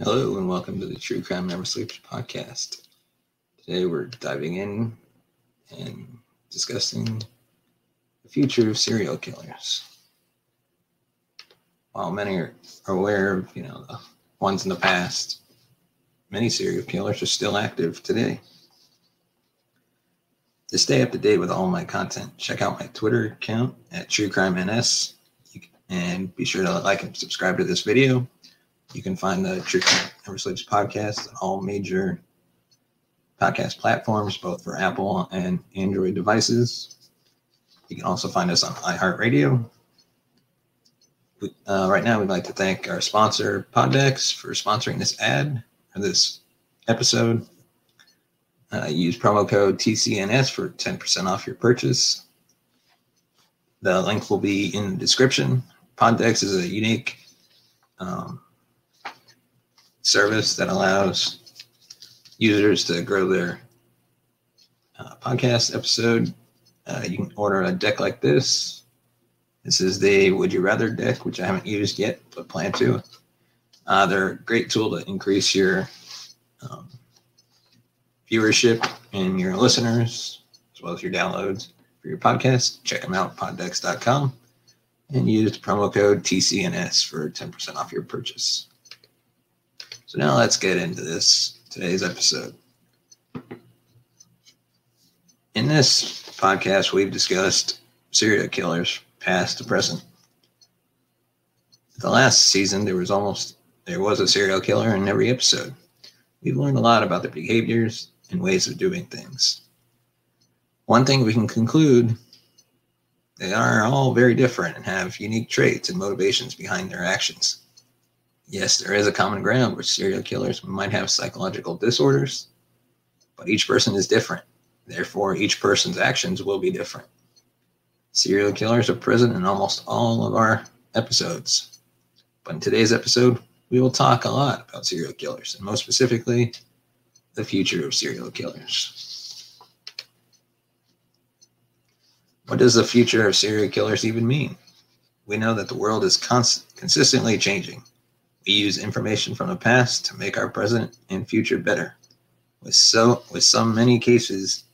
Hello and welcome to the True Crime Never Sleeps podcast. Today we're diving in and discussing the future of serial killers. While many are aware of, you know, the ones in the past, many serial killers are still active today. To stay up to date with all my content, check out my Twitter account at True Crime NS and be sure to like and subscribe to this video you can find the Crime Never Sleeps podcast on all major podcast platforms, both for Apple and Android devices. You can also find us on iHeartRadio. Uh, right now, we'd like to thank our sponsor, PodDecks, for sponsoring this ad for this episode. Uh, use promo code TCNS for 10% off your purchase. The link will be in the description. PodDecks is a unique um, service that allows users to grow their uh, podcast episode. Uh, you can order a deck like this. This is the Would You Rather deck, which I haven't used yet, but plan to. Uh, they're a great tool to increase your um, viewership and your listeners, as well as your downloads for your podcast. Check them out, poddecks.com, and use promo code TCNS for 10% off your purchase. So now let's get into this today's episode. In this podcast, we've discussed serial killers, past to present. The last season, there was almost there was a serial killer in every episode. We've learned a lot about their behaviors and ways of doing things. One thing we can conclude they are all very different and have unique traits and motivations behind their actions yes, there is a common ground where serial killers might have psychological disorders, but each person is different. Therefore, each person's actions will be different. Serial killers are present in almost all of our episodes. But in today's episode, we will talk a lot about serial killers, and most specifically, the future of serial killers. What does the future of serial killers even mean? We know that the world is const- consistently changing. We use information from the past to make our present and future better. With so with so many cases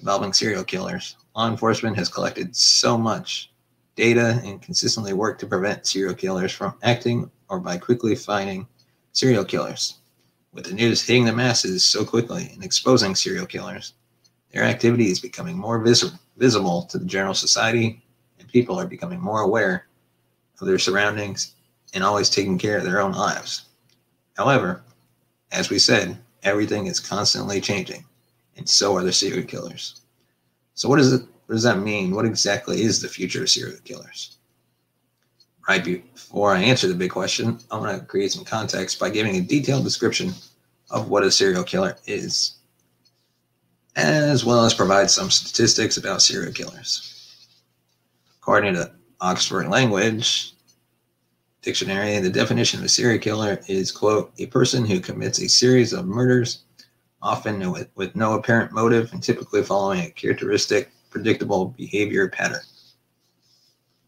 involving serial killers, law enforcement has collected so much data and consistently worked to prevent serial killers from acting or by quickly finding serial killers. With the news hitting the masses so quickly and exposing serial killers, their activity is becoming more vis- visible to the general society, and people are becoming more aware of their surroundings and always taking care of their own lives. However, as we said, everything is constantly changing, and so are the serial killers. So, what, is it, what does that mean? What exactly is the future of serial killers? Right before I answer the big question, I want to create some context by giving a detailed description of what a serial killer is, as well as provide some statistics about serial killers. According to Oxford Language, dictionary, the definition of a serial killer is, quote, a person who commits a series of murders often with, with no apparent motive and typically following a characteristic, predictable behavior pattern.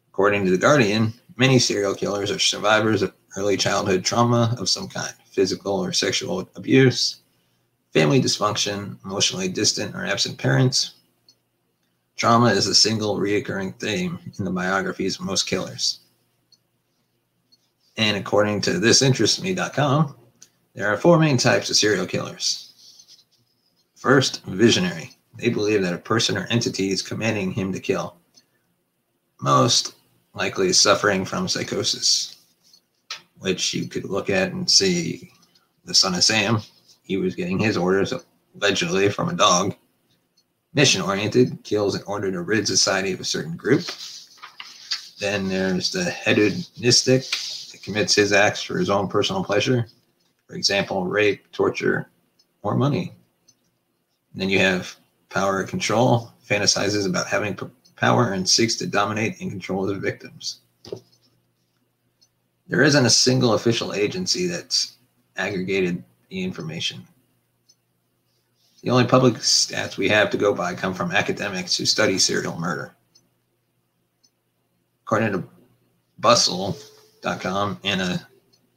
According to The Guardian, many serial killers are survivors of early childhood trauma of some kind physical or sexual abuse, family dysfunction, emotionally distant or absent parents. Trauma is a single reoccurring theme in the biographies of most killers. And according to thisinterestme.com, there are four main types of serial killers. First, visionary. They believe that a person or entity is commanding him to kill. Most likely suffering from psychosis, which you could look at and see the son of Sam. He was getting his orders allegedly from a dog. Mission oriented, kills in order to rid society of a certain group. Then there's the hedonistic commits his acts for his own personal pleasure. For example, rape, torture, or money. And then you have power and control, fantasizes about having power and seeks to dominate and control the victims. There isn't a single official agency that's aggregated the information. The only public stats we have to go by come from academics who study serial murder. According to And a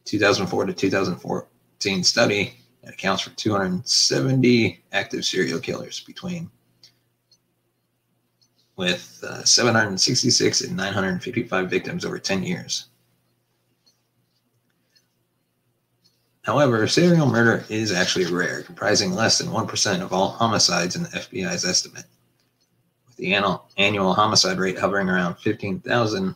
2004 to 2014 study that accounts for 270 active serial killers between with uh, 766 and 955 victims over 10 years. However, serial murder is actually rare, comprising less than 1% of all homicides in the FBI's estimate. With the annual, annual homicide rate hovering around 15,000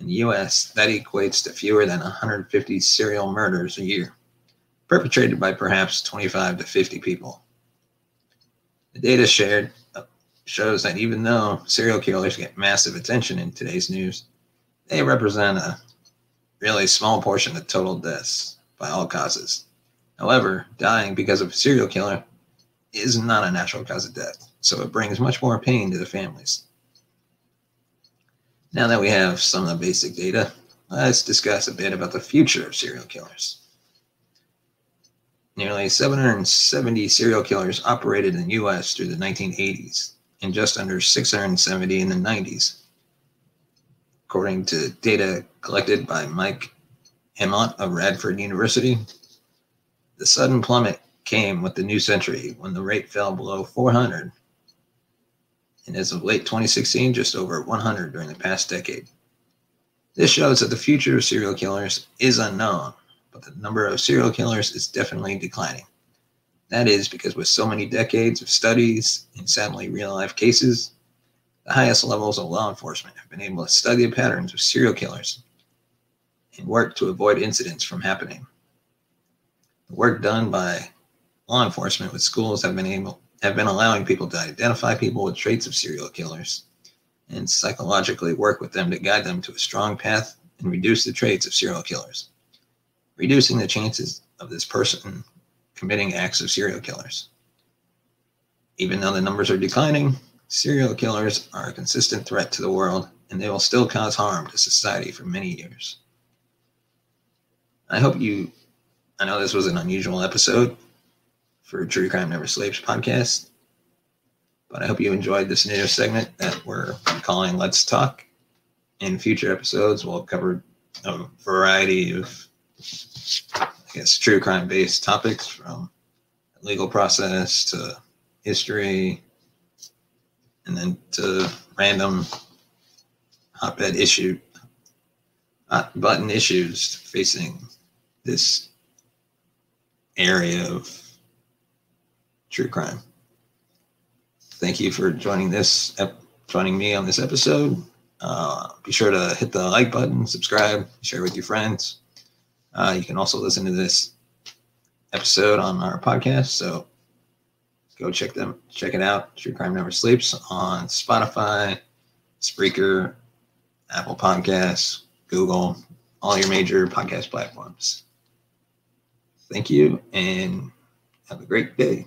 in the US, that equates to fewer than 150 serial murders a year, perpetrated by perhaps 25 to 50 people. The data shared uh, shows that even though serial killers get massive attention in today's news, they represent a really small portion of total deaths by all causes. However, dying because of a serial killer is not a natural cause of death, so it brings much more pain to the families. Now that we have some of the basic data, let's discuss a bit about the future of serial killers. Nearly 770 serial killers operated in the US through the 1980s and just under 670 in the 90s. According to data collected by Mike Aamodt of Radford University, the sudden plummet came with the new century when the rate fell below 400, and as of late 2016, just over 100 during the past decade. This shows that the future of serial killers is unknown, but the number of serial killers is definitely declining. That is because with so many decades of studies and sadly real life cases, the highest levels of law enforcement have been able to study the patterns of serial killers and work to avoid incidents from happening. The work done by law enforcement with schools have been able have been allowing people to identify people with traits of serial killers and psychologically work with them to guide them to a strong path and reduce the traits of serial killers, reducing the chances of this person committing acts of serial killers. Even though the numbers are declining, serial killers are a consistent threat to the world and they will still cause harm to society for many years. I hope you, I know this was an unusual episode for True Crime Never Sleeps podcast, but I hope you enjoyed this new segment that we're calling Let's Talk. In future episodes, we'll cover a variety of I guess, true crime based topics from legal process to history and then to random hotbed issue hot button issues facing this area of true crime. Thank you for joining this joining me on this episode. Uh, be sure to hit the like button, subscribe, share with your friends. Uh, you can also listen to this episode on our podcast. So go check them, check it out. True Crime Never Sleeps on Spotify, Spreaker, Apple Podcasts, Google, all your major podcast platforms. Thank you and have a great day.